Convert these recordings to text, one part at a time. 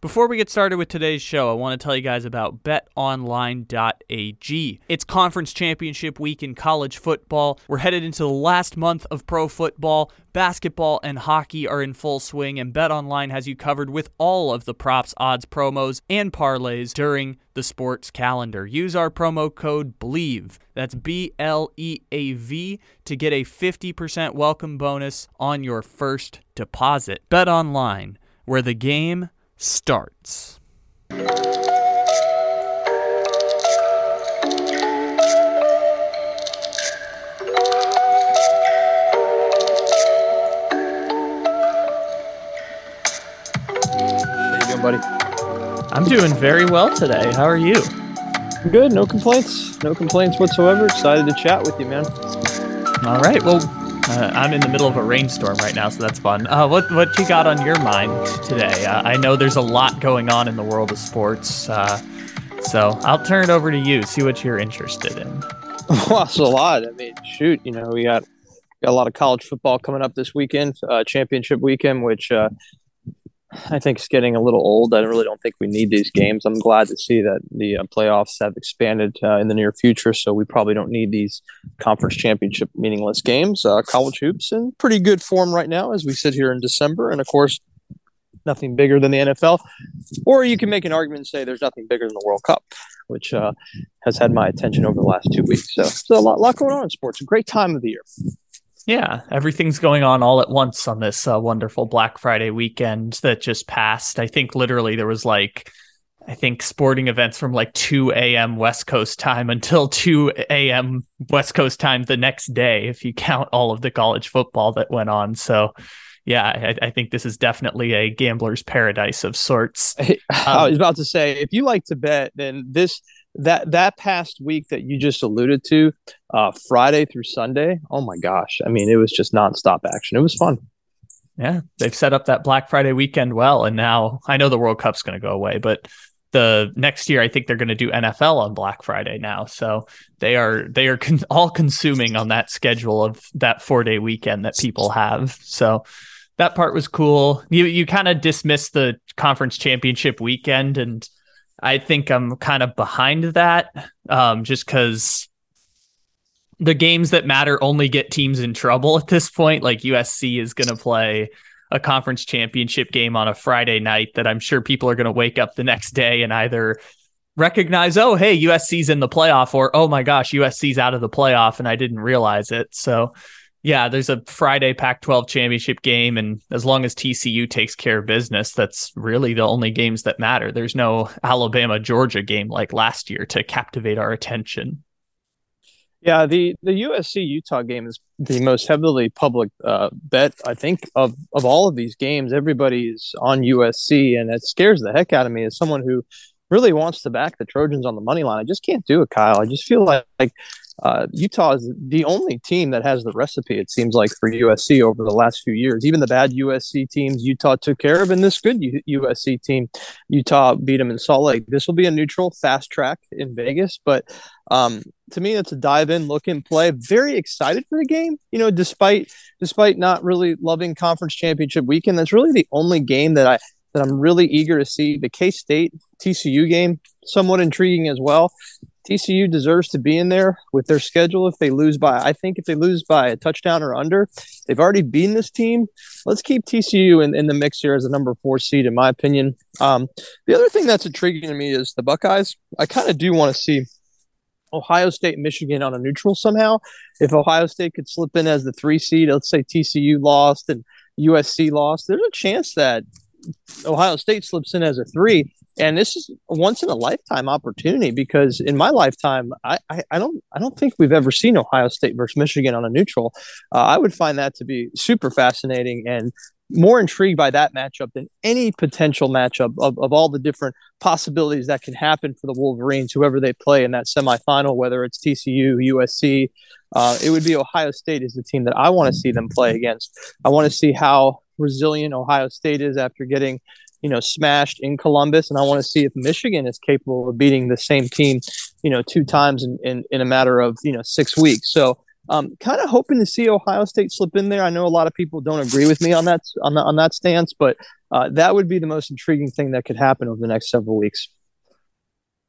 Before we get started with today's show, I want to tell you guys about betonline.ag. It's conference championship week in college football. We're headed into the last month of pro football. Basketball and hockey are in full swing, and BetOnline has you covered with all of the props, odds, promos, and parlays during the sports calendar. Use our promo code BLEAV, that's B L E A V, to get a 50% welcome bonus on your first deposit. BetOnline, where the game starts. How you doing, buddy? I'm doing very well today. How are you? Good. No complaints. No complaints whatsoever. Excited to chat with you, man. All right. Well, uh, I'm in the middle of a rainstorm right now, so that's fun. Uh, what what you got on your mind today? Uh, I know there's a lot going on in the world of sports, uh, so I'll turn it over to you. See what you're interested in. Well, it's a lot. I mean, shoot, you know, we got got a lot of college football coming up this weekend, uh, championship weekend, which uh, I think it's getting a little old. I really don't think we need these games. I'm glad to see that the uh, playoffs have expanded uh, in the near future, so we probably don't need these conference championship meaningless games. Uh, college hoops in pretty good form right now as we sit here in December, and of course, nothing bigger than the NFL. Or you can make an argument and say there's nothing bigger than the World Cup, which uh, has had my attention over the last two weeks. So, so a lot, lot going on in sports. A great time of the year. Yeah, everything's going on all at once on this uh, wonderful Black Friday weekend that just passed. I think literally there was like, I think sporting events from like 2 a.m. West Coast time until 2 a.m. West Coast time the next day, if you count all of the college football that went on. So, yeah, I, I think this is definitely a gambler's paradise of sorts. I was about to say, if you like to bet, then this that that past week that you just alluded to, uh, Friday through Sunday, oh my gosh! I mean, it was just nonstop action. It was fun. Yeah, they've set up that Black Friday weekend well, and now I know the World Cup's going to go away, but the next year I think they're going to do NFL on Black Friday now. So they are they are con- all consuming on that schedule of that four day weekend that people have. So that part was cool. You you kind of dismissed the conference championship weekend and I think I'm kind of behind that um, just because the games that matter only get teams in trouble at this point. Like USC is going to play a conference championship game on a Friday night that I'm sure people are going to wake up the next day and either recognize, oh, hey, USC's in the playoff, or oh my gosh, USC's out of the playoff and I didn't realize it. So yeah, there's a Friday Pac 12 championship game. And as long as TCU takes care of business, that's really the only games that matter. There's no Alabama Georgia game like last year to captivate our attention. Yeah, the, the USC Utah game is the most heavily public uh, bet, I think, of, of all of these games. Everybody's on USC, and it scares the heck out of me as someone who really wants to back the Trojans on the money line. I just can't do it, Kyle. I just feel like, like uh, Utah is the only team that has the recipe, it seems like, for USC over the last few years. Even the bad USC teams, Utah took care of, and this good U- USC team, Utah beat them in Salt Lake. This will be a neutral, fast track in Vegas, but um, to me, it's a dive in, look and play. Very excited for the game. You know, despite despite not really loving conference championship weekend, that's really the only game that I that I'm really eager to see. The K State TCU game, somewhat intriguing as well. TCU deserves to be in there with their schedule if they lose by, I think if they lose by a touchdown or under, they've already beaten this team. Let's keep TCU in, in the mix here as a number four seed, in my opinion. Um, the other thing that's intriguing to me is the Buckeyes. I kind of do want to see Ohio State, Michigan on a neutral somehow. If Ohio State could slip in as the three seed, let's say TCU lost and USC lost, there's a chance that Ohio State slips in as a three, and this is a once in a lifetime opportunity because in my lifetime, I, I, I don't I don't think we've ever seen Ohio State versus Michigan on a neutral. Uh, I would find that to be super fascinating and more intrigued by that matchup than any potential matchup of, of all the different possibilities that can happen for the Wolverines, whoever they play in that semifinal, whether it's TCU, USC. Uh, it would be Ohio State is the team that I want to see them play against. I want to see how resilient Ohio State is after getting, you know, smashed in Columbus. And I want to see if Michigan is capable of beating the same team, you know, two times in, in, in a matter of, you know, six weeks. So um, kind of hoping to see Ohio State slip in there. I know a lot of people don't agree with me on that on, the, on that stance, but Uh, that would be the most intriguing thing that could happen over the next several weeks.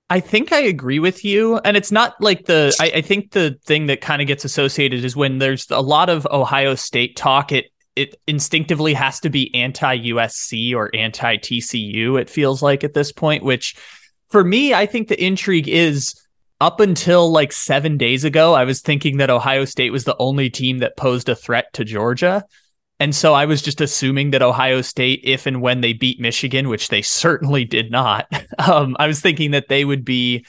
I think I agree with you. And it's not like the, I, I think the thing that kind of gets associated is when there's a lot of Ohio State talk, it, it instinctively has to be anti USC or anti TCU, it feels like at this point, which for me, I think the intrigue is up until like seven days ago, I was thinking that Ohio State was the only team that posed a threat to Georgia. And so I was just assuming that Ohio State, if and when they beat Michigan, which they certainly did not, um, I was thinking that they would be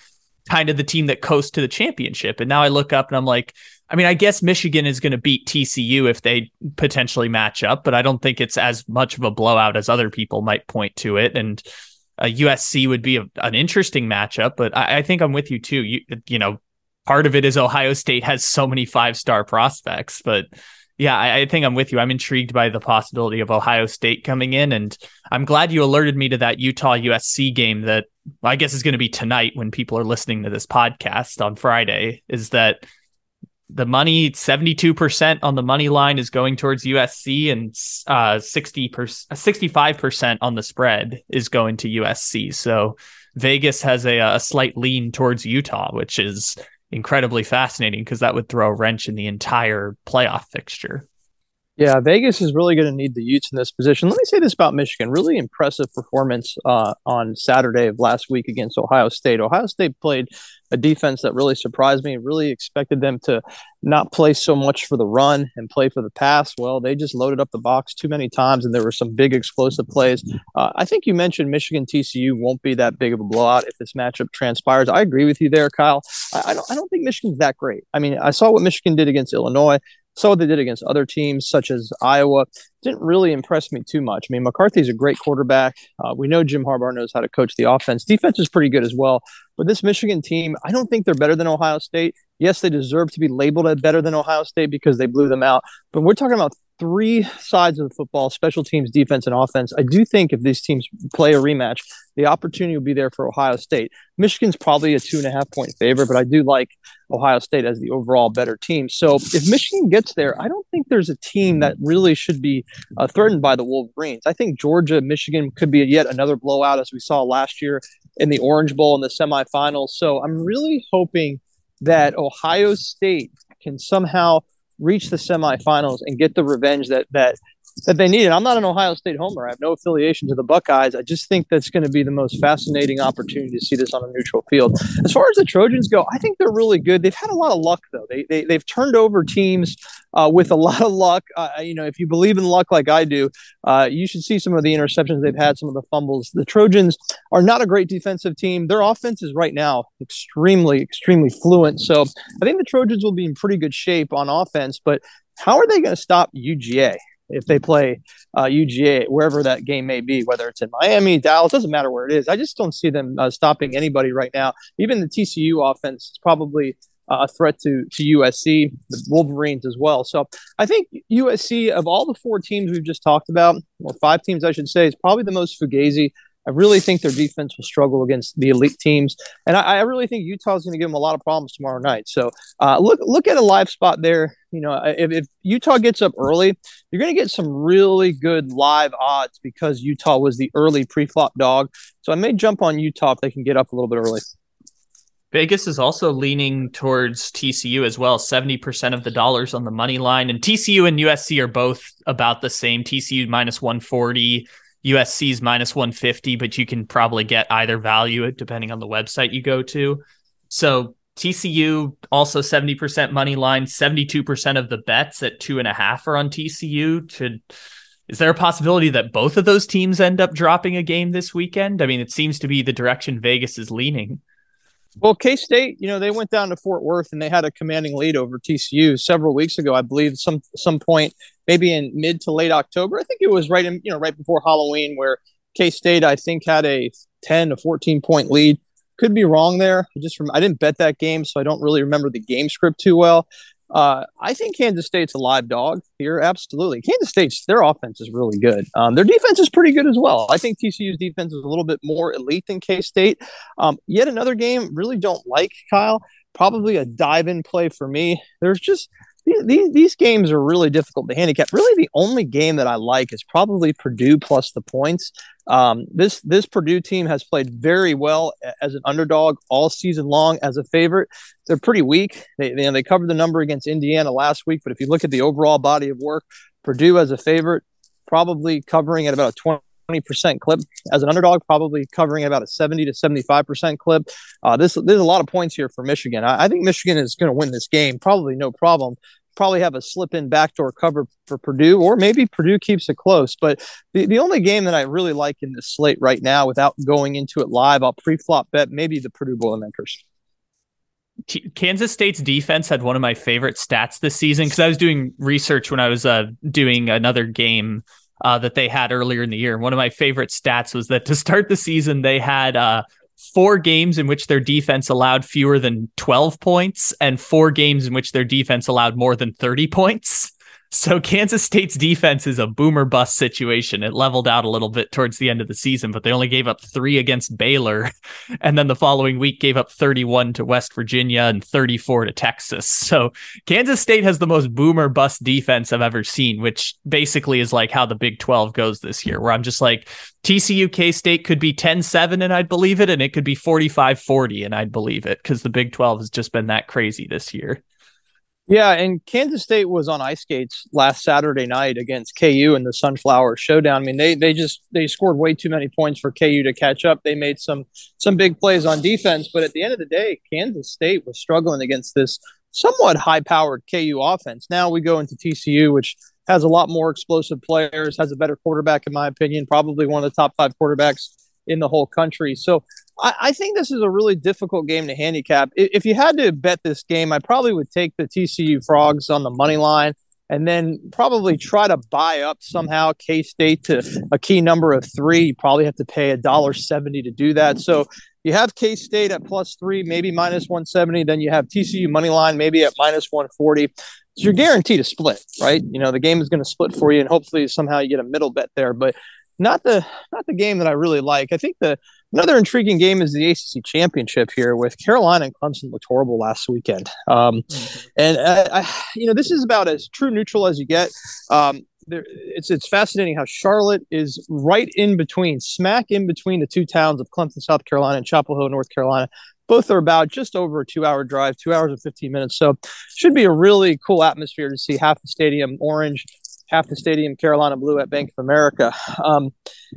kind of the team that coasts to the championship. And now I look up and I'm like, I mean, I guess Michigan is going to beat TCU if they potentially match up, but I don't think it's as much of a blowout as other people might point to it. And uh, USC would be a, an interesting matchup, but I, I, think I'm with you too. You, you know, part of it is Ohio State has so many five star prospects, but yeah, I, I, think I'm with you. I'm intrigued by the possibility of Ohio State coming in, and I'm glad you alerted me to that Utah USC game that I guess is going to be tonight when people are listening to this podcast on Friday. Is that the money 72% on the money line is going towards USC and uh 60 65% on the spread is going to USC. So Vegas has a, a slight lean towards Utah, which is incredibly fascinating because that would throw a wrench in the entire playoff fixture. Yeah, Vegas is really going to need the Utes in this position. Let me say this about Michigan: really impressive performance uh, on Saturday of last week against Ohio State. Ohio State played a defense that really surprised me. Really expected them to not play so much for the run and play for the pass. Well, they just loaded up the box too many times, and there were some big explosive plays. Uh, I think you mentioned Michigan TCU won't be that big of a blowout if this matchup transpires. I agree with you there, Kyle. I, I don't. I don't think Michigan's that great. I mean, I saw what Michigan did against Illinois what they did against other teams such as Iowa. Didn't really impress me too much. I mean, McCarthy's a great quarterback. Uh, we know Jim Harbaugh knows how to coach the offense. Defense is pretty good as well. But this Michigan team, I don't think they're better than Ohio State. Yes, they deserve to be labeled as better than Ohio State because they blew them out. But we're talking about three sides of the football special teams, defense, and offense. I do think if these teams play a rematch, the opportunity will be there for Ohio State. Michigan's probably a two and a half point favorite, but I do like Ohio State as the overall better team. So if Michigan gets there, I don't think there's a team that really should be uh, threatened by the Wolverines. I think Georgia, Michigan could be yet another blowout as we saw last year in the Orange Bowl in the semifinals. So I'm really hoping that Ohio State can somehow reach the semifinals and get the revenge that that that they need. And I'm not an Ohio State homer. I have no affiliation to the Buckeyes. I just think that's going to be the most fascinating opportunity to see this on a neutral field. As far as the Trojans go, I think they're really good. They've had a lot of luck, though. They, they, they've turned over teams uh, with a lot of luck. Uh, you know, if you believe in luck like I do, uh, you should see some of the interceptions they've had, some of the fumbles. The Trojans are not a great defensive team. Their offense is right now extremely, extremely fluent. So I think the Trojans will be in pretty good shape on offense, but how are they going to stop UGA? If they play uh, UGA, wherever that game may be, whether it's in Miami, Dallas, doesn't matter where it is. I just don't see them uh, stopping anybody right now. Even the TCU offense is probably uh, a threat to to USC, the Wolverines as well. So I think USC of all the four teams we've just talked about, or five teams I should say, is probably the most fugazi. I really think their defense will struggle against the elite teams, and I, I really think Utah is going to give them a lot of problems tomorrow night. So uh, look look at a live spot there. You know, if, if Utah gets up early, you're going to get some really good live odds because Utah was the early pre-flop dog. So I may jump on Utah if they can get up a little bit early. Vegas is also leaning towards TCU as well. 70% of the dollars on the money line. And TCU and USC are both about the same. TCU minus 140, USC's minus 150, but you can probably get either value depending on the website you go to. So TCU also 70% money line, 72% of the bets at two and a half are on TCU. Should is there a possibility that both of those teams end up dropping a game this weekend? I mean, it seems to be the direction Vegas is leaning. Well, K State, you know, they went down to Fort Worth and they had a commanding lead over TCU several weeks ago. I believe some some point, maybe in mid to late October. I think it was right in you know right before Halloween, where K State I think had a ten to fourteen point lead. Could be wrong there. I just I didn't bet that game, so I don't really remember the game script too well. Uh, I think Kansas State's a live dog here. Absolutely. Kansas State's their offense is really good. Um, their defense is pretty good as well. I think TCU's defense is a little bit more elite than K State. Um, yet another game really don't like Kyle. Probably a dive in play for me. There's just these, these games are really difficult to handicap. Really, the only game that I like is probably Purdue plus the points. Um, this this Purdue team has played very well as an underdog all season long as a favorite. They're pretty weak. They know, they covered the number against Indiana last week, but if you look at the overall body of work, Purdue as a favorite, probably covering at about a 20 percent clip as an underdog, probably covering about a 70 to 75 percent clip. Uh, this there's a lot of points here for Michigan. I, I think Michigan is going to win this game, probably no problem probably have a slip in backdoor cover for Purdue, or maybe Purdue keeps it close. But the, the only game that I really like in this slate right now, without going into it live, I'll pre flop bet maybe the Purdue Boilermakers. Kansas State's defense had one of my favorite stats this season because I was doing research when I was uh, doing another game uh, that they had earlier in the year. One of my favorite stats was that to start the season, they had uh, four games in which their defense allowed fewer than 12 points and four games in which their defense allowed more than 30 points. So Kansas State's defense is a boomer bust situation. It leveled out a little bit towards the end of the season, but they only gave up three against Baylor. And then the following week gave up 31 to West Virginia and 34 to Texas. So Kansas State has the most boomer bust defense I've ever seen, which basically is like how the Big 12 goes this year, where I'm just like, TCU K State could be 10 7 and I'd believe it. And it could be 45 40 and I'd believe it because the Big 12 has just been that crazy this year. Yeah, and Kansas State was on ice skates last Saturday night against KU in the Sunflower Showdown. I mean, they they just they scored way too many points for KU to catch up. They made some some big plays on defense, but at the end of the day, Kansas State was struggling against this somewhat high-powered KU offense. Now we go into TCU, which has a lot more explosive players, has a better quarterback in my opinion, probably one of the top 5 quarterbacks in the whole country. So I, I, think this is a really difficult game to handicap. If you had to bet this game, I probably would take the TCU Frogs on the money line and then probably try to buy up somehow K State to a key number of three. You probably have to pay a dollar seventy to do that. So you have K State at plus three, maybe minus one seventy. Then you have TCU money line, maybe at minus one forty. So you're guaranteed a split, right? You know the game is going to split for you, and hopefully somehow you get a middle bet there. But not the not the game that I really like. I think the another intriguing game is the ACC championship here with Carolina and Clemson looked horrible last weekend. Um, mm-hmm. And I, I, you know, this is about as true neutral as you get. Um, there, it's it's fascinating how Charlotte is right in between, smack in between the two towns of Clemson, South Carolina, and Chapel Hill, North Carolina. Both are about just over a two-hour drive, two hours and fifteen minutes. So, should be a really cool atmosphere to see half the stadium orange, half the stadium Carolina blue at Bank of America. Um,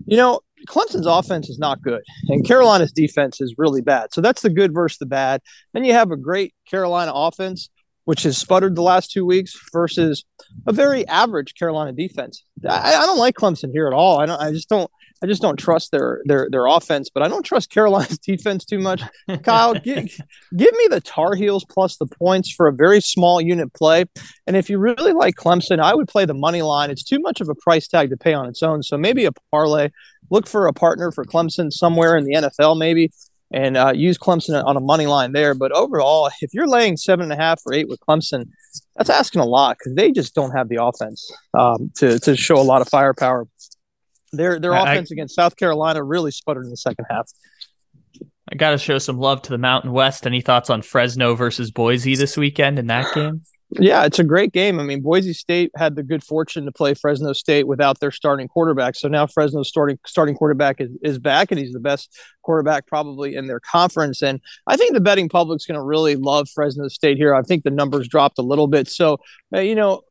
you know, Clemson's offense is not good, and Carolina's defense is really bad. So that's the good versus the bad. Then you have a great Carolina offense, which has sputtered the last two weeks, versus a very average Carolina defense. I, I don't like Clemson here at all. I don't. I just don't. I just don't trust their their their offense, but I don't trust Carolina's defense too much. Kyle, give, give me the Tar Heels plus the points for a very small unit play. And if you really like Clemson, I would play the money line. It's too much of a price tag to pay on its own. So maybe a parlay. Look for a partner for Clemson somewhere in the NFL, maybe, and uh, use Clemson on a money line there. But overall, if you're laying seven and a half or eight with Clemson, that's asking a lot because they just don't have the offense um, to to show a lot of firepower their their I, offense against South Carolina really sputtered in the second half. I got to show some love to the Mountain West. Any thoughts on Fresno versus Boise this weekend in that game? Yeah, it's a great game. I mean, Boise State had the good fortune to play Fresno State without their starting quarterback. So now Fresno's starting starting quarterback is, is back, and he's the best quarterback probably in their conference. And I think the betting public's going to really love Fresno State here. I think the numbers dropped a little bit. So, uh, you know,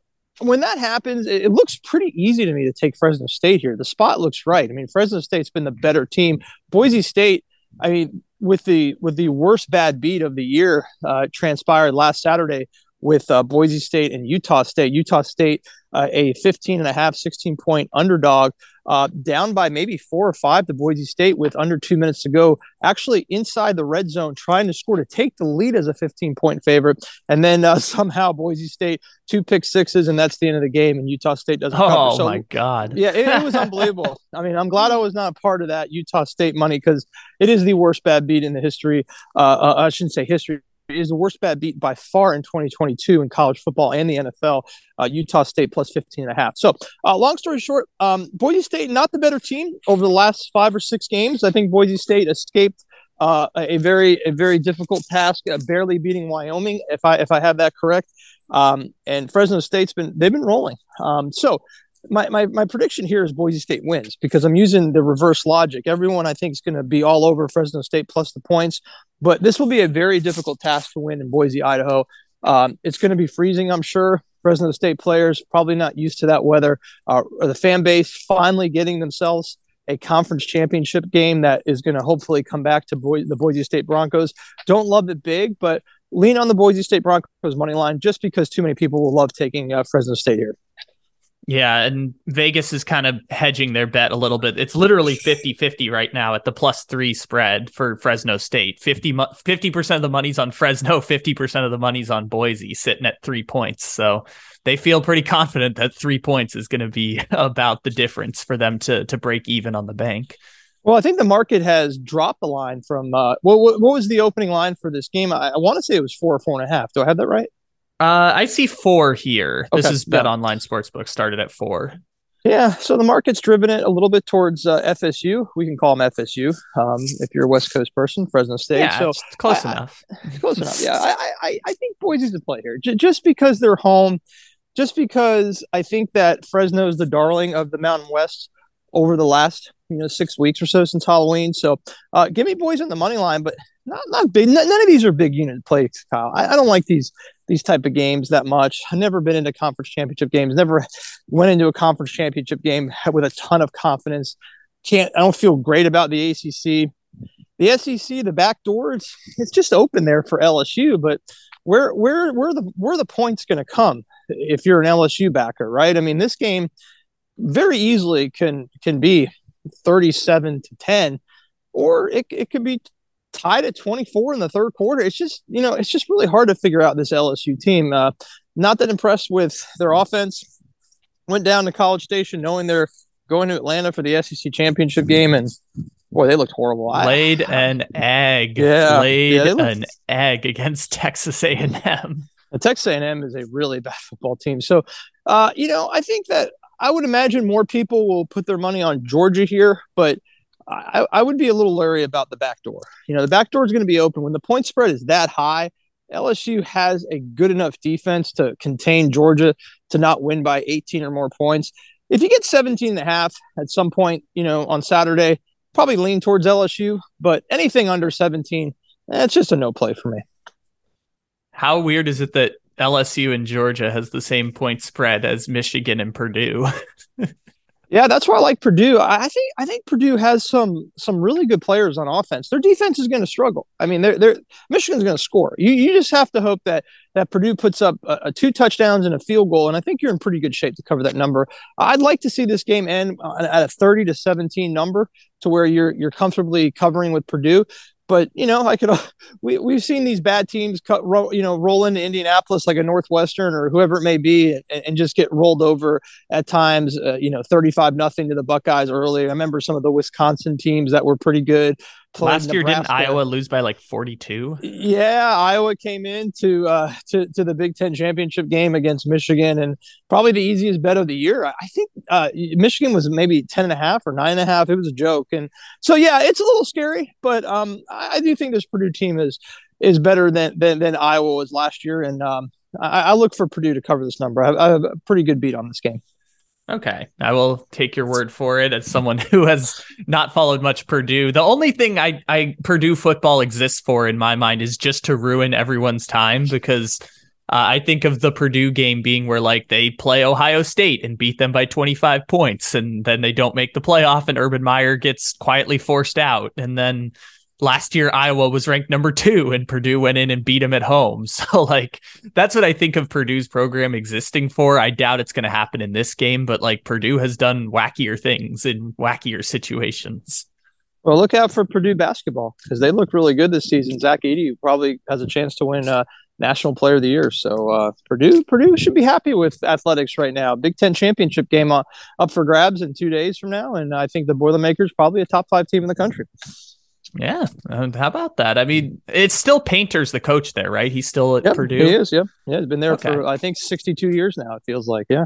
when that happens, it, it, looks pretty easy to me to take Fresno State here. The spot looks right. I mean, Fresno State's been the better team. Boise State, I mean, with the with the worst bad beat of the year uh, transpired last Saturday with uh, Boise State and Utah State. Utah State, uh, a 15 and a half, 16 point underdog, uh, down by maybe four or five to Boise State with under two minutes to go, actually inside the red zone, trying to score to take the lead as a 15 point favorite. And then uh, somehow Boise State, two pick sixes, and that's the end of the game. And Utah State doesn't oh, cover. So, my God. Yeah, it, it was unbelievable. I mean, I'm glad I was not a part of that Utah State money because it is the worst bad beat in the history. Uh, uh I shouldn't say history is the worst bad beat by far in 2022 in college football and the NFL. Uh, Utah State plus 15 and a half. So, uh, long story short, um, Boise State not the better team over the last five or six games. I think Boise State escaped Uh, a very a very difficult task, barely beating Wyoming, if I if I have that correct. Um, and Fresno State's been they've been rolling. Um, so my, my my prediction here is Boise State wins because I'm using the reverse logic. Everyone I think is going to be all over Fresno State plus the points, but this will be a very difficult task to win in Boise, Idaho. Um, it's going to be freezing, I'm sure. Fresno State players probably not used to that weather. Uh, or the fan base finally getting themselves a conference championship game that is going to hopefully come back to Boy- the Boise State Broncos. Don't love it big, but lean on the Boise State Broncos money line just because too many people will love taking uh, Fresno State here. Yeah, and Vegas is kind of hedging their bet a little bit. It's literally 50-50 right now at the plus 3 spread for Fresno State. 50 50% of the money's on Fresno, 50% of the money's on Boise sitting at 3 points. So they feel pretty confident that 3 points is going to be about the difference for them to to break even on the bank. Well, I think the market has dropped the line from uh, what, what, was the opening line for this game? I, I want to say it was four or four and a half. Do I have that right? Uh, I see four here. Okay. This is Bet yeah. Online Sportsbook started at four. Yeah, so the market's driven it a little bit towards uh, FSU. We can call them FSU um, if you're a West Coast person, Fresno State. Yeah, so close I, enough. I, close enough. Yeah, I, I, I think Boise's a play here, J- just because they're home, just because I think that Fresno is the darling of the Mountain West over the last you know six weeks or so since Halloween. So uh, give me Boise on the money line, but not not big. None of these are big unit plays, Kyle. I, I, don't like these these type of games that much. I've never been into conference championship games. Never went into a conference championship game with a ton of confidence. Can't. I don't feel great about the ACC. The SEC, the back door, it's, it's just open there for LSU. But where where where the where the points going to come if you're an LSU backer, right? I mean, this game very easily can can be 37 to 10 or it, it could be tied at 24 in the third quarter. It's just you know it's just really hard to figure out this lsu team. Uh, not that impressed with their offense. Went down to college station knowing they're going to atlanta for the sec championship game and boy they looked horrible. Laid an egg. Yeah. Laid yeah, looked... an egg against texas a&m Texas A&M is a really bad football team. So, uh, you know, I think that I would imagine more people will put their money on Georgia here, but I, I would be a little leery about the back door. You know, the back door is going to be open when the point spread is that high. LSU has a good enough defense to contain Georgia to not win by 18 or more points. If you get 17 and a half at some point, you know, on Saturday, probably lean towards LSU, but anything under 17, eh, that's just a no play for me. How weird is it that LSU and Georgia has the same point spread as Michigan and Purdue. yeah, that's why I like Purdue. I think I think Purdue has some some really good players on offense. Their defense is going to struggle. I mean, they're, they're Michigan's going to score. You you just have to hope that that Purdue puts up a, a, two touchdowns and a field goal, and I think you're in pretty good shape to cover that number. I'd like to see this game end uh, at a 30 to 17 number to where you're you're comfortably covering with Purdue but you know, I could we we've seen these bad teams cut you know roll into Indianapolis like a Northwestern or whoever it may be, and, and just get rolled over at times. Uh, you know, thirty five nothing to the Buckeyes early. I remember some of the Wisconsin teams that were pretty good. Last year, didn't Iowa lose by like 42? Yeah, Iowa came in to, uh, to to the Big Ten championship game against Michigan, and probably the easiest bet of the year. I think uh, Michigan was maybe 10 and a half or nine and a half. It was a joke, and so yeah, it's a little scary, but um, I, I do think this Purdue team is is better than than, than Iowa was last year, and um, I, I, look for Purdue to cover this number. I, I have a pretty good beat on this game. Okay, I will take your word for it as someone who has not followed much Purdue. The only thing I, I Purdue football exists for in my mind is just to ruin everyone's time because uh, I think of the Purdue game being where like they play Ohio State and beat them by 25 points and then they don't make the playoff and Urban Meyer gets quietly forced out and then last year Iowa was ranked number two and Purdue went in and beat them at home. So like that's what I think of Purdue's program existing for. I doubt it's going to happen in this game, but like Purdue has done wackier things in wackier situations. Well, look out for Purdue basketball because they look really good this season. Zach Edey probably has a chance to win uh, National Player of the Year. So uh, Purdue, Purdue should be happy with athletics right now. Big Ten championship game uh, up for grabs in two days from now, and I think the Boilermakers probably a top five team in the country. Yeah, and how about that? I mean, it's still Painter's the coach there, right? He's still at yep, Purdue. He is. Yeah, yeah. He's been there okay. for I think sixty-two years now. It feels like. Yeah.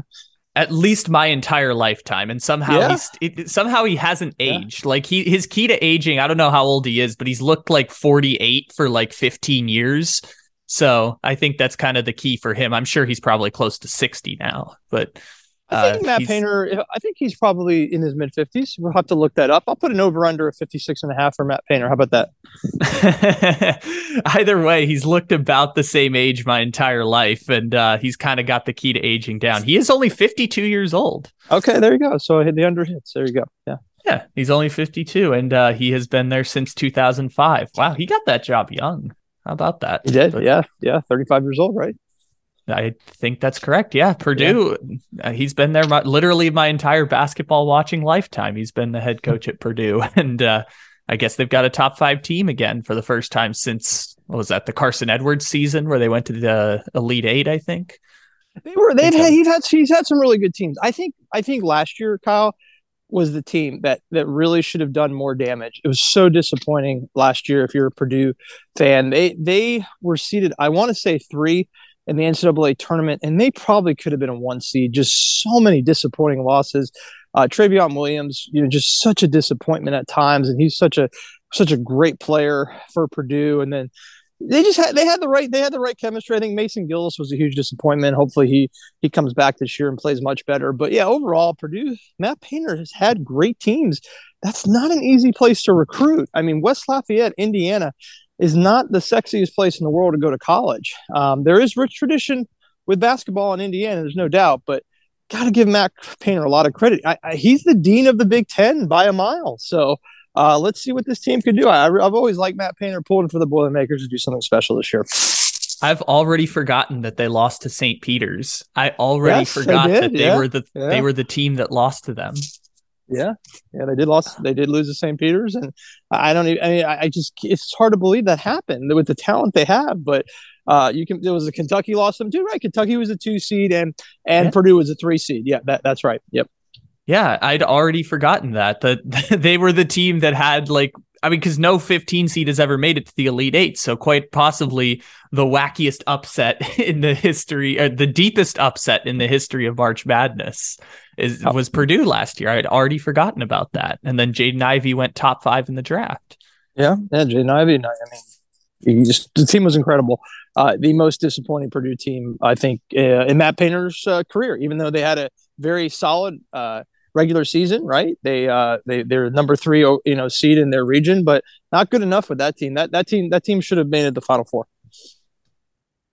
at least my entire lifetime, and somehow Yeah. he's it, somehow he hasn't Yeah. aged. Like he his key to aging, I don't know how old he is, but he's looked like 48 for like 15 years. So I think that's kind of the key for him. I'm sure he's probably close to 60 now, but I think uh, Matt Painter, I think he's probably in his mid 50s. We'll have to look that up. I'll put an over under of 56 and a half for Matt Painter. How about that? Either way, he's looked about the same age my entire life, and uh, he's kind of got the key to aging down. He is only 52 years old. Okay, there you go. So I hit the under hits. There you go. Yeah. Yeah, he's only 52, and uh, he has been there since 2005. Wow, he got that job young. How about that? He did. But Yeah. Yeah. 35 years old, right? I think that's correct. Yeah, Purdue. Uh, he's been there my, literally my entire basketball watching lifetime. He's been the head coach at Purdue, and uh, I guess they've got a top five team again for the first time since what was that the Carson Edwards season where they went to the Elite Eight, I think. They were. They've had. He's had. He's had some really good teams. I think. I think last year, Kyle was the team that that really should have done more damage. It was so disappointing last year. If you're a Purdue fan, they they were seated. I want to say three in the NCAA tournament, and they probably could have been a one seed. Just so many disappointing losses. Uh, Trevion Williams, you know, just such a disappointment at times, and he's such a such a great player for Purdue. And then they just had they had the right they had the right chemistry. I think Mason Gillis was a huge disappointment. Hopefully he he comes back this year and plays much better. But yeah, overall, Purdue Matt Painter has had great teams. That's not an easy place to recruit. I mean, West Lafayette, Indiana, is not the sexiest place in the world to go to college. Um, there is rich tradition with basketball in Indiana. There's no doubt, but got to give Matt Painter a lot of credit. I, I, he's the dean of the Big Ten by a mile. So uh, let's see what this team can do. I, I've always liked Matt Painter pulling for the Boilermakers to do something special this year. I've already forgotten that they lost to St. Peter's. I already Yes, they forgot did, that they yeah, were the yeah. they were the team that lost to them. Yeah, yeah, they did lost. They did lose to St. Peter's, and I don't even. I mean, I I just it's hard to believe that happened with the talent they have. But uh, you can. There was a Kentucky lost them too, right? Kentucky was a two seed, and and Yeah. Purdue was a three seed. Yeah, that, that's right. Yep. Yeah, I'd already forgotten that that they were the team that had like I mean because no 15 seed has ever made it to the Elite 8, so quite possibly the wackiest upset in the history or the deepest upset in the history of March Madness is Oh. was Purdue last year. I'd already forgotten about that. And then Jaden Ivey went top 5 in the draft. Yeah, yeah. Jaden Ivey. I mean, just the team was incredible. Uh, the most disappointing Purdue team, I think, uh, in Matt Painter's uh, career. Even though they had a very solid uh, regular season, right? They uh, they they're number three, you know, seed in their region, but not good enough with that team. That that team that team should have made it the Final Four.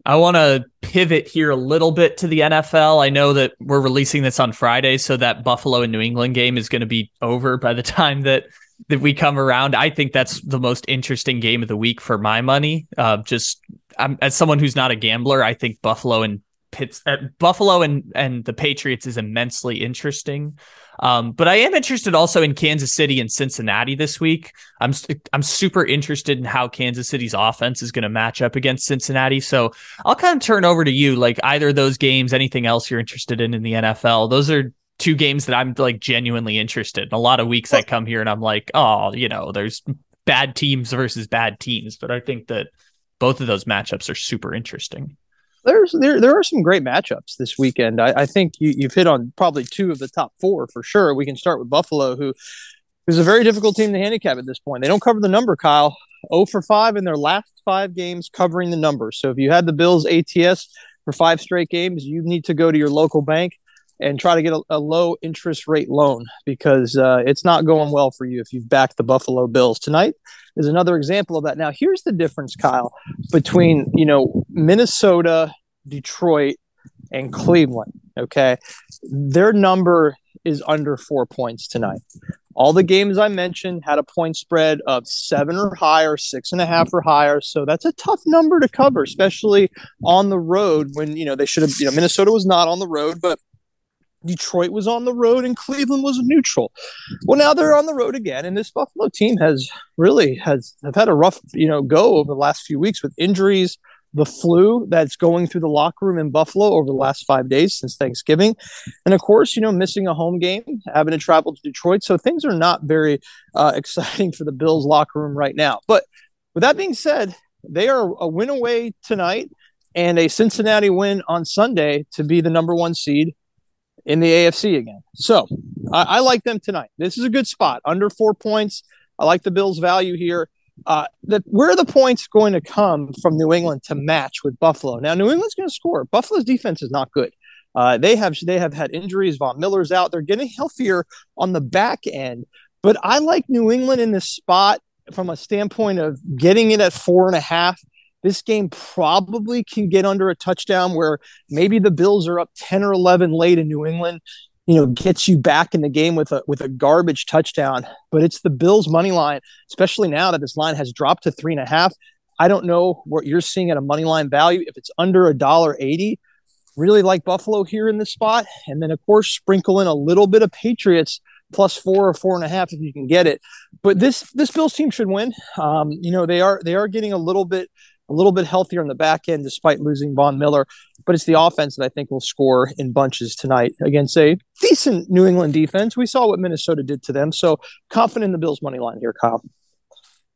I want to pivot here a little bit to the NFL. I know that we're releasing this on Friday, so that Buffalo and New England game is going to be over by the time that that we come around. I think that's the most interesting game of the week for my money. Uh, just I'm, as someone who's not a gambler, I think Buffalo and Pitts, uh, Buffalo and and the Patriots is immensely interesting. Um, but I am interested also in Kansas City and Cincinnati this week. I'm I'm super interested in how Kansas City's offense is going to match up against Cincinnati. So I'll kind of turn over to you, like either of those games, anything else you're interested in in the NFL. Those are two games that I'm like genuinely interested. in. A lot of weeks I come here and I'm like, oh, you know, there's bad teams versus bad teams, but I think that both of those matchups are super interesting. There's there there are some great matchups this weekend. I, I think you, you've hit on probably two of the top four for sure. We can start with Buffalo, who's a very difficult team to handicap at this point. They don't cover the number, Kyle. 0 for 5 in their last five games covering the number. So if you had the Bills ATS for five straight games, you need to go to your local bank and try to get a, a low interest rate loan because uh, it's not going well for you if you've backed the Buffalo Bills. Tonight is another example of that. Now, here's the difference, Kyle, between, you know, Minnesota, Detroit, and Cleveland. Okay. Their number is under four points tonight. All the games I mentioned had a point spread of seven or higher, six and a half or higher. So that's a tough number to cover, especially on the road when, you know, they should have, you know, Minnesota was not on the road, but Detroit was on the road and Cleveland was neutral. Well, now they're on the road again, and this Buffalo team has really has have had a rough, you know, go over the last few weeks with injuries, the flu that's going through the locker room in Buffalo over the last five days since Thanksgiving, and of course, you know, missing a home game, having to travel to Detroit. So things are not very uh, exciting for the Bills locker room right now. But with that being said, they are a win away tonight and a Cincinnati win on Sunday to be the number one seed in the AFC again. So I, I, like them tonight. This is a good spot under four points. I like the Bills' value here. Uh, the, where are the points going to come from New England to match with Buffalo? Now, New England's going to score. Buffalo's defense is not good. Uh, they have they have had injuries. Von Miller's out. They're getting healthier on the back end. But I like New England in this spot from a standpoint of getting it at four and a half. This game probably can get under a touchdown where maybe the Bills are up 10 or 11 late in New England, you know, gets you back in the game with a with a garbage touchdown. But it's the Bills money line, especially now that this line has dropped to three and a half. I don't know what you're seeing at a money line value. If it's under a dollar eighty, really like Buffalo here in this spot. And then, of course, sprinkle in a little bit of Patriots plus four or four and a half if you can get it. But this this Bills team should win. Um, you know they are they are getting a little bit a little bit healthier on the back end despite losing Von Miller. But it's the offense that I think will score in bunches tonight against a decent New England defense. We saw what Minnesota did to them, so confident in the Bills money line here, Kyle.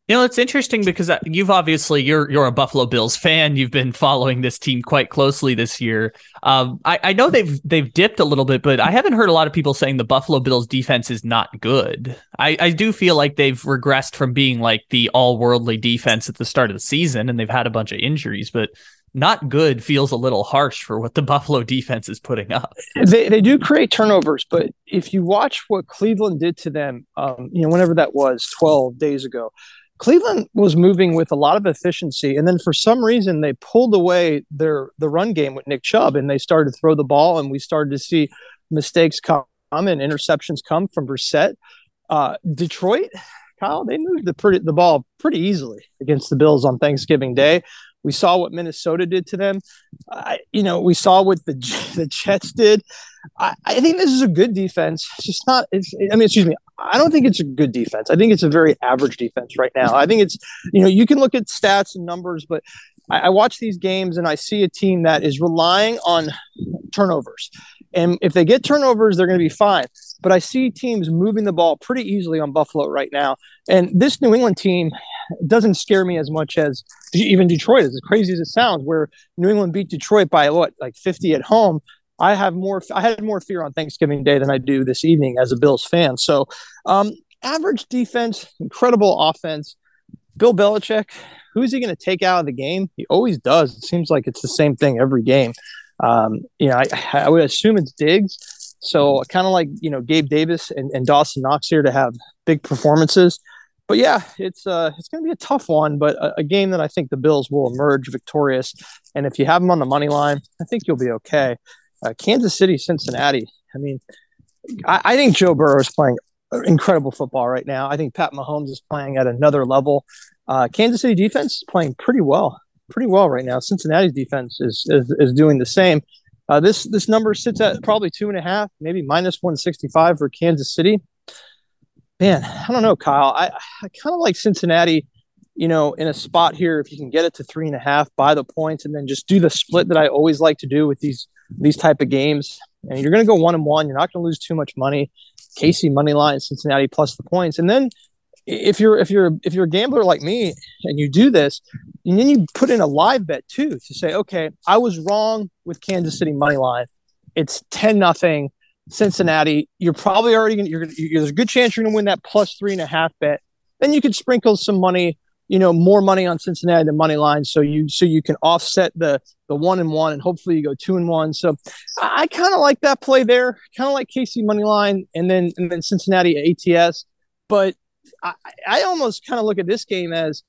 You know, it's interesting because uh, you've obviously you're you're a Buffalo Bills fan. You've been following this team quite closely this year. Um, I, I know they've they've dipped a little bit, but I haven't heard a lot of people saying the Buffalo Bills defense is not good. I, I do feel like they've regressed from being like the all worldly defense at the start of the season, and they've had a bunch of injuries, but not good feels a little harsh for what the Buffalo defense is putting up. They, they do create turnovers, but if you watch what Cleveland did to them, um, you know, whenever that was 12 days ago, Cleveland was moving with a lot of efficiency, and then for some reason they pulled away their the run game with Nick Chubb, and they started to throw the ball, and we started to see mistakes come and interceptions come from Brissett. Uh, Detroit, Kyle, they moved the pretty the ball pretty easily against the Bills on Thanksgiving Day. We saw what Minnesota did to them. I, you know, we saw what the the Jets did. I, I think this is a good defense. It's just not. It's, I mean, excuse me. I don't think it's a good defense. I think it's a very average defense right now. I think it's, you know, you can look at stats and numbers, but I, I watch these games and I see a team that is relying on turnovers. And if they get turnovers, they're going to be fine. But I see teams moving the ball pretty easily on Buffalo right now. And this New England team doesn't scare me as much as even Detroit, is as crazy as it sounds, where New England beat Detroit by what, like 50 at home. I have more. I had more fear on Thanksgiving Day than I do this evening as a Bills fan. So, um, average defense, incredible offense. Bill Belichick, who is he going to take out of the game? He always does. It seems like it's the same thing every game. Um, you know, I, I would assume it's Diggs. So kind of like you know Gabe Davis and, and Dawson Knox here to have big performances. But yeah, it's uh it's going to be a tough one, but a, a, game that I think the Bills will emerge victorious. And if you have them on the money line, I think you'll be okay. Uh, Kansas City, Cincinnati. I mean, I, I think Joe Burrow is playing incredible football right now. I think Pat Mahomes is playing at another level. Uh, Kansas City defense is playing pretty well, pretty well right now. Cincinnati's defense is is, is doing the same. Uh, this this number sits at probably two and a half, maybe minus one sixty five for Kansas City. Man, I don't know, Kyle. I, I kind of like Cincinnati you know, in a spot here, if you can get it to three and a half, buy the points, and then just do the split that I always like to do with these these type of games. And you're going to go one and one. You're not going to lose too much money. KC money line, Cincinnati plus the points, and then if you're if you're if you're a gambler like me and you do this, and then you put in a live bet too to say, okay, I was wrong with Kansas City money line. It's ten nothing. Cincinnati, you're probably already to, you're, you're, there's a good chance you're going to win that plus three and a half bet. Then you could sprinkle some money you know more money on Cincinnati than money line, so you so you can offset the the one and one, and hopefully you go two and one. So I, I kind of like that play there, kind of like KC money line, and then and then Cincinnati ATS. But I, I almost kind of look at this game as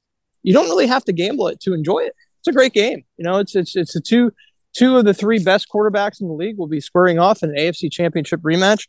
you don't really have to gamble it to enjoy it. It's a great game. You know, it's it's it's a two two of the three best quarterbacks in the league will be squaring off in an AFC Championship rematch.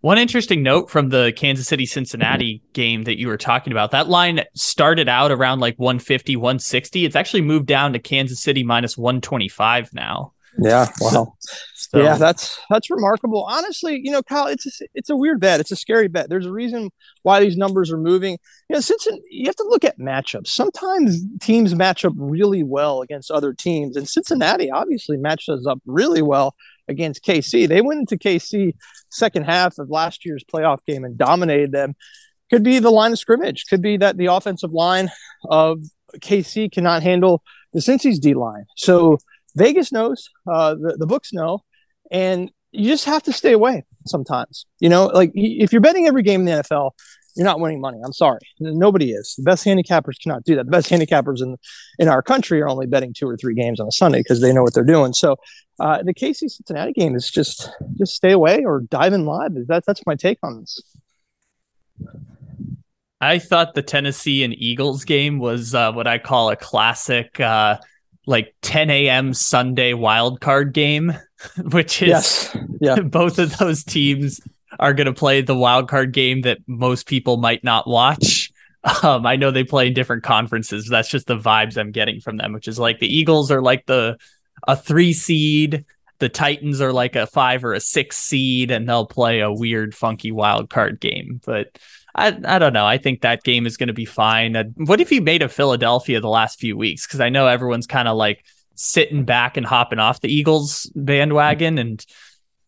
One interesting note from the Kansas City Cincinnati game that you were talking about, that line started out around like 150, 160. It's actually moved down to Kansas City minus 125 now. Yeah, wow. So, yeah, that's that's remarkable. Honestly, you know, Kyle, it's a, it's a weird bet. It's a scary bet. There's a reason why these numbers are moving. You know, since you have to look at matchups. Sometimes teams match up really well against other teams, and Cincinnati obviously matches up really well against KC. They went into KC second half of last year's playoff game and dominated them. Could be the line of scrimmage. Could be that the offensive line of KC cannot handle the Cincy's D line. So Vegas knows, uh, the, the books know, and you just have to stay away sometimes. You know, like if you're betting every game in the NFL, you're not winning money. I'm sorry, nobody is. The best handicappers cannot do that. The best handicappers in in our country are only betting two or three games on a Sunday because they know what they're doing. So uh, the KC Cincinnati game is just just stay away or dive in live. That that's my take on this. I thought the Tennessee and Eagles game was uh, what I call a classic, uh, like 10 a.m. Sunday wild card game, which is yes. yeah. both of those teams are going to play the wild card game that most people might not watch. Um, I know they play in different conferences. That's just the vibes I'm getting from them, which is like the Eagles are like the a three seed, the Titans are like a five or a six seed, and they'll play a weird, funky wild card game. But I, I don't know. I think that game is going to be fine. Uh, what if you made a Philadelphia the last few weeks? Because I know everyone's kind of like sitting back and hopping off the Eagles bandwagon, and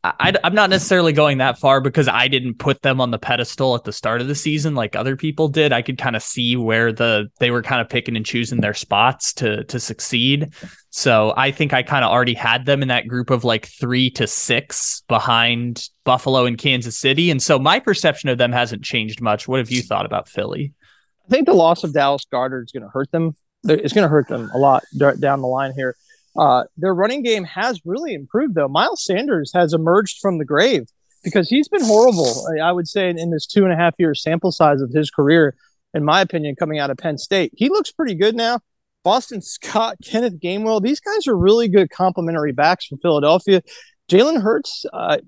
I, am not necessarily going that far because I didn't put them on the pedestal at the start of the season like other people did. I could kind of see where the they were kind of picking and choosing their spots to to succeed. So I think I kind of already had them in that group of like three to six behind Buffalo and Kansas City, and so my perception of them hasn't changed much. What have you thought about Philly? I think the loss of Dallas Goedert is going to hurt them. It's going to hurt them a lot down the line here. Uh, their running game has really improved, though. Miles Sanders has emerged from the grave because he's been horrible. I would say in this two and a half year sample size of his career, in my opinion, coming out of Penn State, he looks pretty good now. Boston Scott, Kenneth Gainwell, these guys are really good complementary backs from Philadelphia. Jalen Hurts, uh,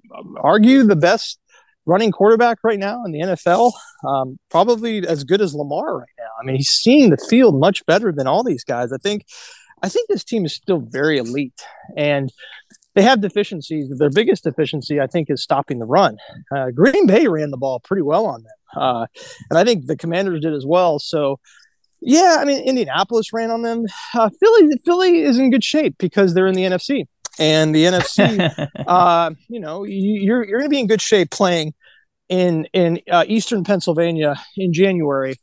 argue the best running quarterback right now in the NFL, um, probably as good as Lamar right now. I mean, he's seeing the field much better than all these guys. I think I think this team is still very elite and they have deficiencies. Their biggest deficiency, I think, is stopping the run. Uh, Green Bay ran the ball pretty well on them. Uh, and I think the commanders did as well. So, yeah, I mean, Indianapolis ran on them. Uh, Philly, Philly is in good shape because they're in the NFC. And the NFC, uh, you know, you're, you're going to be in good shape playing in, in uh, Eastern Pennsylvania in January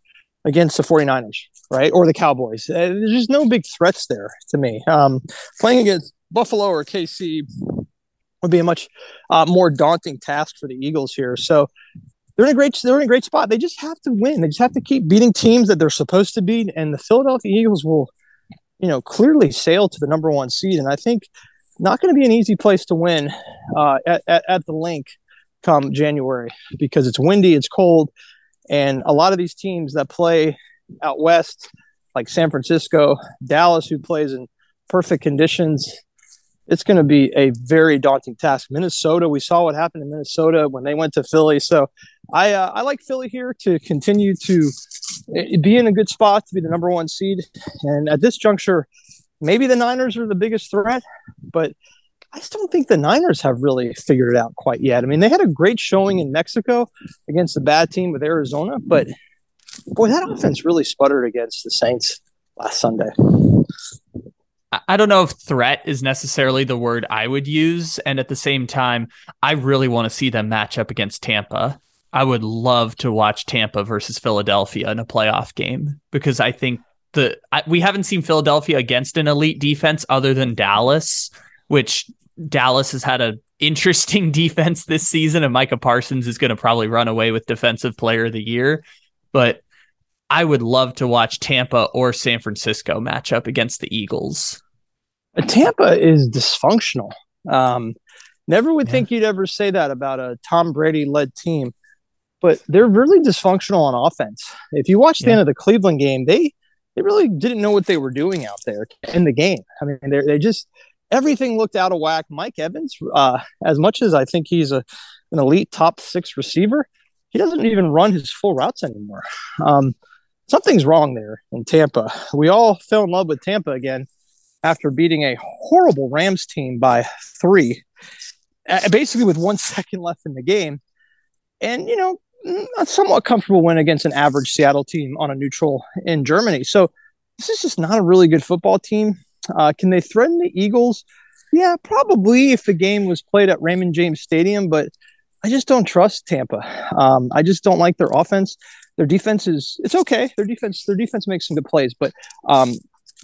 against the 49ers, right? Or the Cowboys. Uh, there's just no big threats there to me. Um, playing against Buffalo or KC would be a much uh, more daunting task for the Eagles here. So they're in a great they're in a great spot. They just have to win. They just have to keep beating teams that they're supposed to beat, and the Philadelphia Eagles will, you know, clearly sail to the number one seed. And I think not going to be an easy place to win uh, at, at, at the Linc come January because it's windy, it's cold, and a lot of these teams that play out west, like San Francisco, Dallas, who plays in perfect conditions, it's going to be a very daunting task. Minnesota, we saw what happened in Minnesota when they went to Philly. So I, uh, I like Philly here to continue to eh, be in a good spot to be the number one seed. And at this juncture, maybe the Niners are the biggest threat, but I still don't think the Niners have really figured it out quite yet. I mean, they had a great showing in Mexico against the bad team with Arizona, but boy, that offense really sputtered against the Saints last Sunday. I don't know if threat is necessarily the word I would use. And at the same time, I really want to see them match up against Tampa. I would love to watch Tampa versus Philadelphia in a playoff game because I think the I, we haven't seen Philadelphia against an elite defense other than Dallas, which Dallas has had an interesting defense this season, and Micah Parsons is going to probably run away with Defensive Player of the Year. But I would love to watch Tampa or San Francisco match up against the Eagles. Tampa is dysfunctional. Um, never would yeah. think you'd ever say that about a Tom Brady led team, but they're really dysfunctional on offense. If you watch the yeah. end of the Cleveland game, they they really didn't know what they were doing out there in the game. I mean, they they just everything looked out of whack. Mike Evans, uh, as much as I think he's a an elite top six receiver, he doesn't even run his full routes anymore. Um, something's wrong there in Tampa. We all fell in love with Tampa again after beating a horrible Rams team by three, basically with one second left in the game. And, you know, a somewhat comfortable win against an average Seattle team on a neutral in Germany. So this is just not a really good football team. Uh, can they threaten the Eagles? Yeah, probably if the game was played at Raymond James Stadium, but I just don't trust Tampa. Um, I just don't like their offense. Their defense is it's okay. Their defense their defense makes some good plays, but um,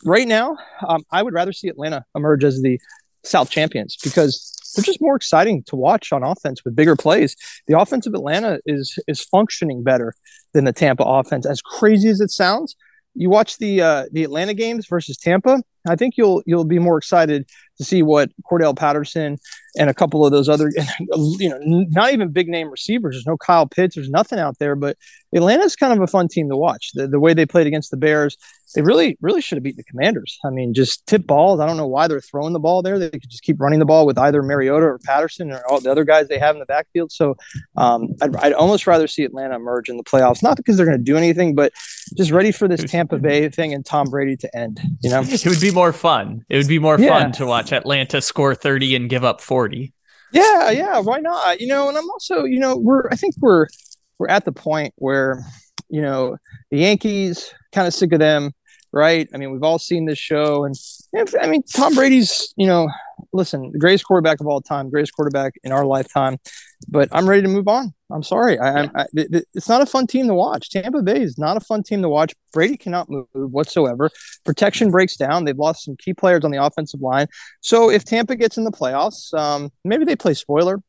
right now um, I would rather see Atlanta emerge as the South champions because they're just more exciting to watch on offense with bigger plays. The offense of Atlanta is is functioning better than the Tampa offense. As crazy as it sounds, you watch the uh, the Atlanta games versus Tampa. I think you'll you'll be more excited to see what Cordarrelle Patterson and a couple of those other, you know, not even big name receivers. There's no Kyle Pitts. There's nothing out there. But Atlanta's kind of a fun team to watch. The, the way they played against the Bears, they really, really should have beat the Commanders. I mean, just tip balls. I don't know why they're throwing the ball there. They could just keep running the ball with either Mariota or Patterson or all the other guys they have in the backfield. So um, I'd, I'd almost rather see Atlanta emerge in the playoffs, not because they're going to do anything, but just ready for this Tampa Bay thing and Tom Brady to end. You know, it would be more fun. It would be more yeah. fun to watch Atlanta score 30 and give up 40. Yeah, yeah, why not? You know, and I'm also, you know, we're I think we're we're at the point where, you know, the Yankees kind of sick of them, right? I mean, we've all seen this show, and I mean, Tom Brady's, you know, listen, the greatest quarterback of all time, greatest quarterback in our lifetime. But I'm ready to move on. I'm sorry. I, yeah. I, it's not a fun team to watch. Tampa Bay is not a fun team to watch. Brady cannot move whatsoever. Protection breaks down. They've lost some key players on the offensive line. So if Tampa gets in the playoffs, um, maybe they play spoiler.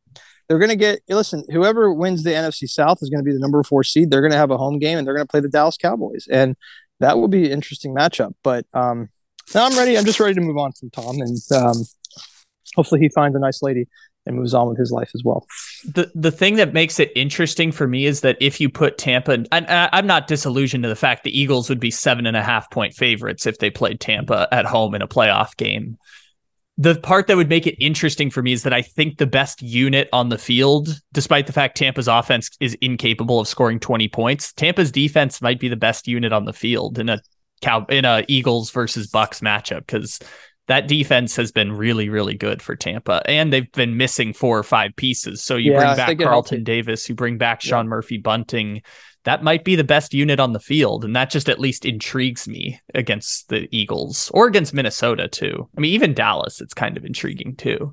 They're going to get listen. Whoever wins the NFC South is going to be the number four seed. They're going to have a home game and they're going to play the Dallas Cowboys, and that will be an interesting matchup. But um, now I'm ready. I'm just ready to move on from Tom, and um, hopefully he finds a nice lady and moves on with his life as well. The the thing that makes it interesting for me is that if you put Tampa, and I'm not disillusioned to the fact the Eagles would be seven and a half point favorites if they played Tampa at home in a playoff game. The part that would make it interesting for me is that I think the best unit on the field, despite the fact Tampa's offense is incapable of scoring 20 points, Tampa's defense might be the best unit on the field in a cow in a Eagles versus Bucs matchup because that defense has been really, really good for Tampa, and they've been missing four or five pieces. So you yeah, bring back Carlton Davis, you bring back Sean yeah. Murphy Bunting. That might be the best unit on the field, and that just at least intrigues me against the Eagles or against Minnesota too. I mean, even Dallas, it's kind of intriguing too.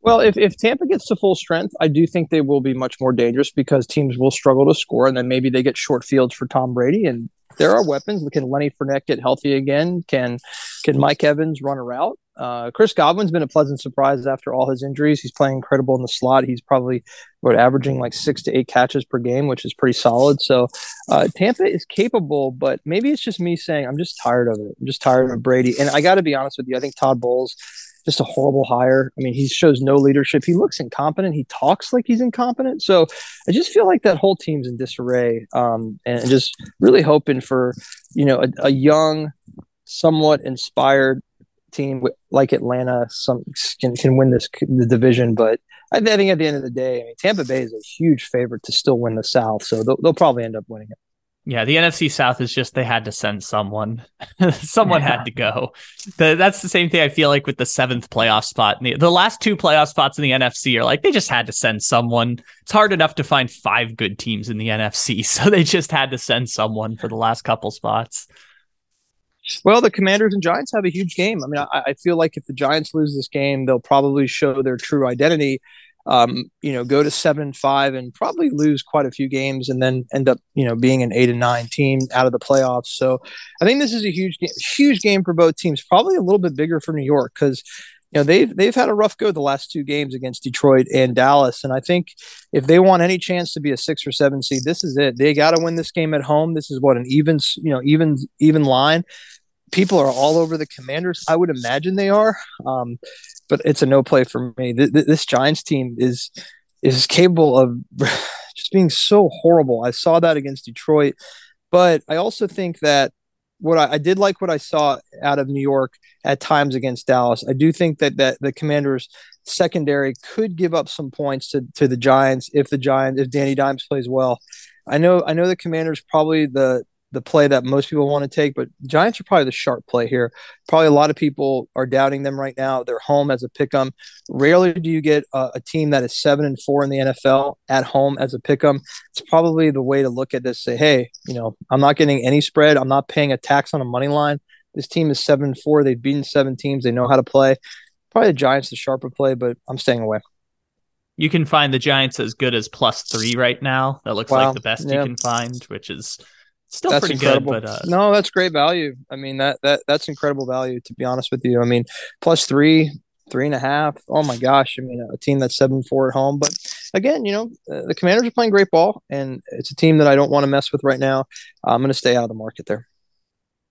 Well, if, if Tampa gets to full strength, I do think they will be much more dangerous because teams will struggle to score, and then maybe they get short fields for Tom Brady, and there are weapons. Can Lenny Fournette get healthy again? Can can Mike Evans run a route? Uh, Chris Godwin's been a pleasant surprise after all his injuries. He's playing incredible in the slot. He's probably what averaging like six to eight catches per game, which is pretty solid. So uh, Tampa is capable, but maybe it's just me saying I'm just tired of it. I'm just tired of Brady. And I got to be honest with you, I think Todd Bowles just a horrible hire. I mean, he shows no leadership. He looks incompetent. He talks like he's incompetent. So I just feel like that whole team's in disarray. Um, and just really hoping for, you know, a, a young, somewhat inspired team like Atlanta some can, can win this the division. But I think at the end of the day, I mean, Tampa Bay is a huge favorite to still win the South. So they'll, they'll probably end up winning it. Yeah, the NFC South is just they had to send someone. someone yeah. had to go. The, that's the same thing I feel like with the seventh playoff spot. The, the last two playoff spots in the NFC are like they just had to send someone. It's hard enough to find five good teams in the NFC, so they just had to send someone for the last couple spots. Well, the Commanders and Giants have a huge game. I mean, I, I feel like if the Giants lose this game, they'll probably show their true identity um, you know, go to seven and five and probably lose quite a few games and then end up, you know, being an eight and nine team out of the playoffs. So I think this is a huge game, huge game for both teams, probably a little bit bigger for New York because you know they've they've had a rough go the last two games against Detroit and Dallas, and I think if they want any chance to be a six or seven seed, this is it. They got to win this game at home. This is what an even you know even even line. People are all over the Commanders. I would imagine they are. Um, but it's a no play for me. This Giants team is is capable of just being so horrible. I saw that against Detroit, but I also think that what I, I, did like what I saw out of New York at times against Dallas. I do think that that the Commanders secondary could give up some points to, to the Giants if the Giants if Danny Dimes plays well. I know I know the Commanders probably the the play that most people want to take, but Giants are probably the sharp play here. Probably a lot of people are doubting them right now. They're home as a pick 'em. Rarely do you get a, a, team that is seven and four in the NFL at home as a pick 'em. It's probably the way to look at this. Say, hey, you know, I'm not getting any spread. I'm not paying a tax on a money line. This team is seven and four. They've beaten seven teams. They know how to play. Probably the Giants the sharper play, but I'm staying away. You can find the Giants as good as plus three right now. That looks wow. like the best yeah. you can find, which is Still that's pretty incredible. good, but uh... no, that's great value. I mean that that that's incredible value to be honest with you. I mean, plus three, three and a half. Oh my gosh! I mean, a team that's seven four at home. But again, you know, uh, the Commanders are playing great ball, and it's a team that I don't want to mess with right now. I'm going to stay out of the market there.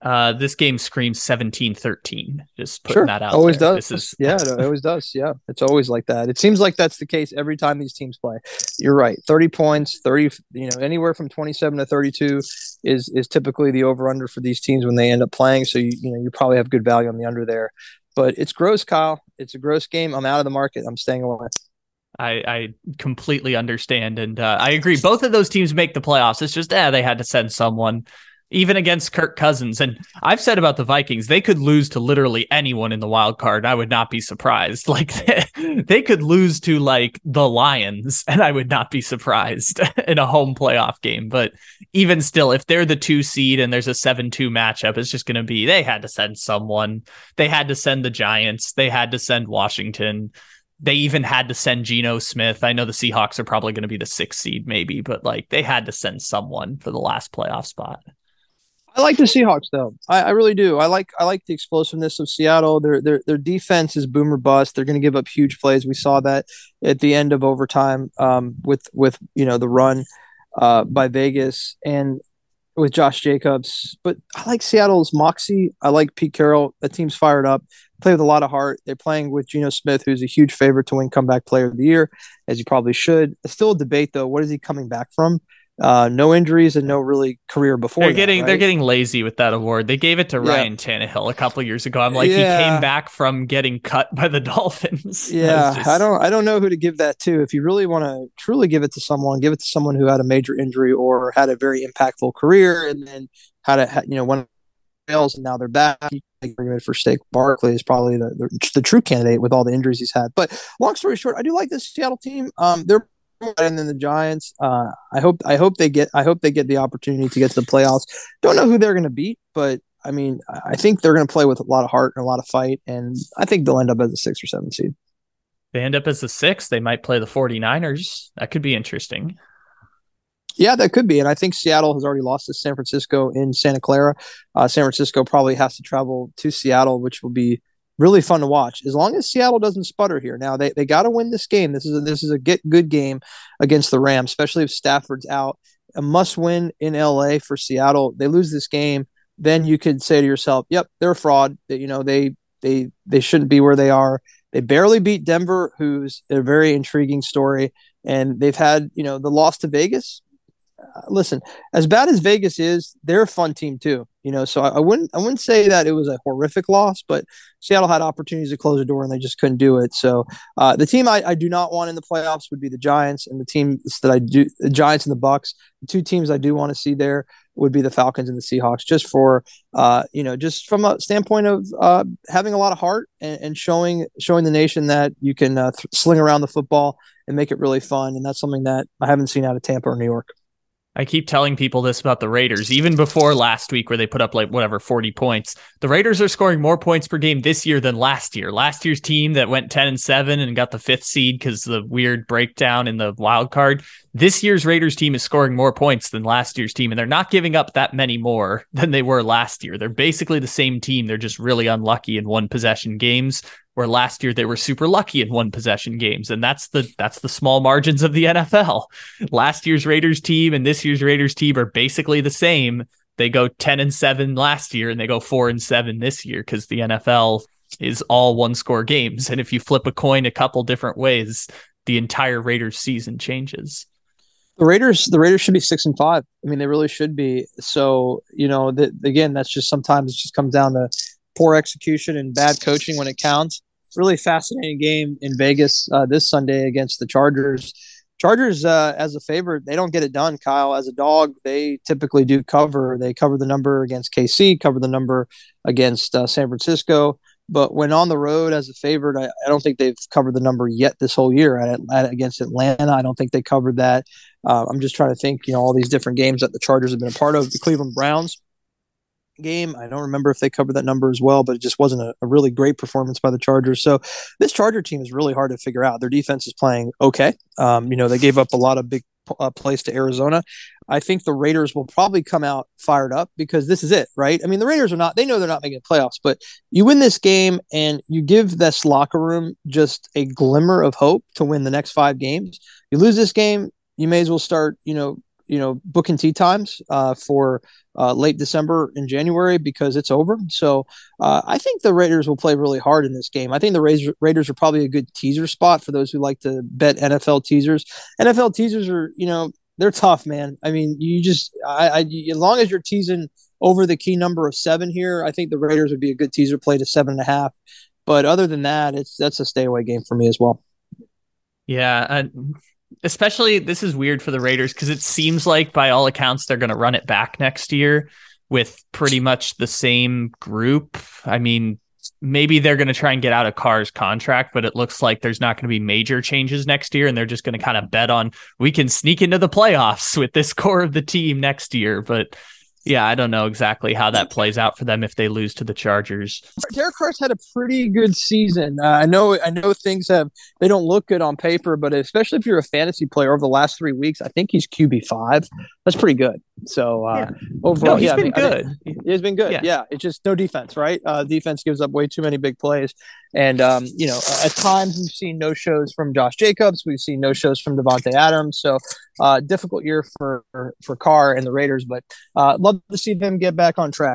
Uh, this game screams 17-13. Just putting sure. that out. Always there. does. This is yeah, it always does. Yeah, it's always like that. It seems like that's the case every time these teams play. You're right. 30 points, 30, you know, anywhere from 27 to 32 is is typically the over under for these teams when they end up playing. So you you know you probably have good value on the under there. But it's gross, Kyle. It's a gross game. I'm out of the market. I'm staying away. I, I completely understand, and uh, I agree. Both of those teams make the playoffs. It's just, eh, they had to send someone even against Kirk Cousins. And I've said about the Vikings, they could lose to literally anyone in the wild card. I would not be surprised. Like they could lose to like the Lions, and I would not be surprised in a home playoff game. But even still, if they're the two seed and there's a 7 2 matchup, it's just going to be they had to send someone. They had to send the Giants. They had to send Washington. They even had to send Geno Smith. I know the Seahawks are probably going to be the sixth seed, maybe, but like they had to send someone for the last playoff spot. I like the Seahawks though. I, I, really do. I like I like the explosiveness of Seattle. Their their their defense is boomer bust. They're going to give up huge plays. We saw that at the end of overtime um, with with you know the run uh, by Vegas and with Josh Jacobs. But I like Seattle's moxie. I like Pete Carroll. The team's fired up. Play with a lot of heart. They're playing with Geno Smith, who's a huge favorite to win comeback player of the year, as you probably should. It's still a debate though. What is he coming back from? Uh, no injuries and no really career before. They're that, getting right? they're getting lazy with that award. They gave it to yeah. Ryan Tannehill a couple years ago. I'm like, yeah. he came back from getting cut by the Dolphins. Yeah, just... I don't I don't know who to give that to. If you really want to truly give it to someone, give it to someone who had a major injury or had a very impactful career, and then had a you know one fails and now they're back. Argument for Saquon Barkley is probably the, the, the true candidate with all the injuries he's had. But long story short, I do like this Seattle team. Um, they're and then the Giants. Uh, I hope I hope they get I hope they get the opportunity to get to the playoffs. Don't know who they're going to beat, but I mean I think they're going to play with a lot of heart and a lot of fight, and I think they'll end up as a six or seven seed. They end up as a six. They might play the 49ers. That could be interesting. Yeah, that could be. And I think Seattle has already lost to San Francisco in Santa Clara. Uh, San Francisco probably has to travel to Seattle, which will be really fun to watch as long as Seattle doesn't sputter here. Now they, they got to win this game. This is a, this is a get good game against the Rams, especially if Stafford's out. A must win in LA for Seattle. They lose this game, then you could say to yourself, "Yep, they're a fraud. That you know they they they shouldn't be where they are." They barely beat Denver, who's a very intriguing story, and they've had you know the loss to Vegas listen, as bad as Vegas is, they're a fun team too. You know, so I, I, wouldn't I wouldn't say that it was a horrific loss, but Seattle had opportunities to close the door and they just couldn't do it. So uh, the team I, I do not want in the playoffs would be the Giants, and the teams that I do the Giants and the Bucs. The two teams I do want to see there would be the Falcons and the Seahawks, just for uh, you know, just from a standpoint of uh, having a lot of heart and, and showing showing the nation that you can uh, th- sling around the football and make it really fun. And that's something that I haven't seen out of Tampa or New York. I keep telling people this about the Raiders, even before last week where they put up like whatever 40 points. The Raiders are scoring more points per game this year than last year. Last year's team that went 10 and 7 and got the fifth seed because the weird breakdown in the wild card. This year's Raiders team is scoring more points than last year's team, and they're not giving up that many more than they were last year. They're basically the same team. They're just really unlucky in one possession games where last year they were super lucky in one possession games and that's the that's the small margins of the NFL. Last year's Raiders team and this year's Raiders team are basically the same. They go 10 and 7 last year and they go 4 and 7 this year cuz the NFL is all one score games and if you flip a coin a couple different ways, the entire Raiders season changes. The Raiders, the Raiders should be six and five. I mean, they really should be. So, you know, the, again, that's just sometimes it just comes down to poor execution and bad coaching when it counts. Really fascinating game in Vegas uh, this Sunday against the Chargers. Chargers, uh, as a favorite, they don't get it done. Kyle, as a dog, they typically do cover. They cover the number against KC, cover the number against uh, San Francisco. But when on the road as a favorite, I, I, don't think they've covered the number yet this whole year at, at against Atlanta. I don't think they covered that. Uh, I'm just trying to think, you know, all these different games that the Chargers have been a part of. The Cleveland Browns, game. I don't remember if they covered that number as well, but it just wasn't a, a, really great performance by the Chargers. So this Charger team is really hard to figure out. Their defense is playing okay. Um, you know, they gave up a lot of big uh, place to Arizona. I think the Raiders will probably come out fired up because this is it, right? I mean, the Raiders are not, they know they're not making playoffs, but you win this game and you give this locker room just a glimmer of hope to win the next five games. You lose this game, you may as well start, you know, you know, booking tee times uh, for uh, late December and January because it's over. So uh, I think the Raiders will play really hard in this game. I think the Raiders, Raiders are probably a good teaser spot for those who like to bet NFL teasers. NFL teasers are, you know, they're tough, man. I mean, you just, I, I as long as you're teasing over the key number of seven here, I think the Raiders would be a good teaser play to seven and a half. But other than that, it's that's a stay away game for me as well. Yeah, especially this is weird for the Raiders because it seems like by all accounts they're going to run it back next year with pretty much the same group. I mean, maybe they're going to try and get out of Carr's contract, but it looks like there's not going to be major changes next year and they're just going to kind of bet on we can sneak into the playoffs with this core of the team next year, but yeah, I don't know exactly how that plays out for them if they lose to the Chargers. Derek Carr's had a pretty good season. Uh, I know, I know things have they don't look good on paper, but especially if you're a fantasy player over the last three weeks, I think he's QB five. That's pretty good. So uh, yeah. overall, no, he's yeah, been I mean, good. he's been good. Yeah. yeah. it's just no defense, right? Uh, defense gives up way too many big plays, and um, you know, at times we've seen no shows from Josh Jacobs, we've seen no shows from Davante Adams. So uh, difficult year for for Carr and the Raiders, but uh, love to see them get back on track.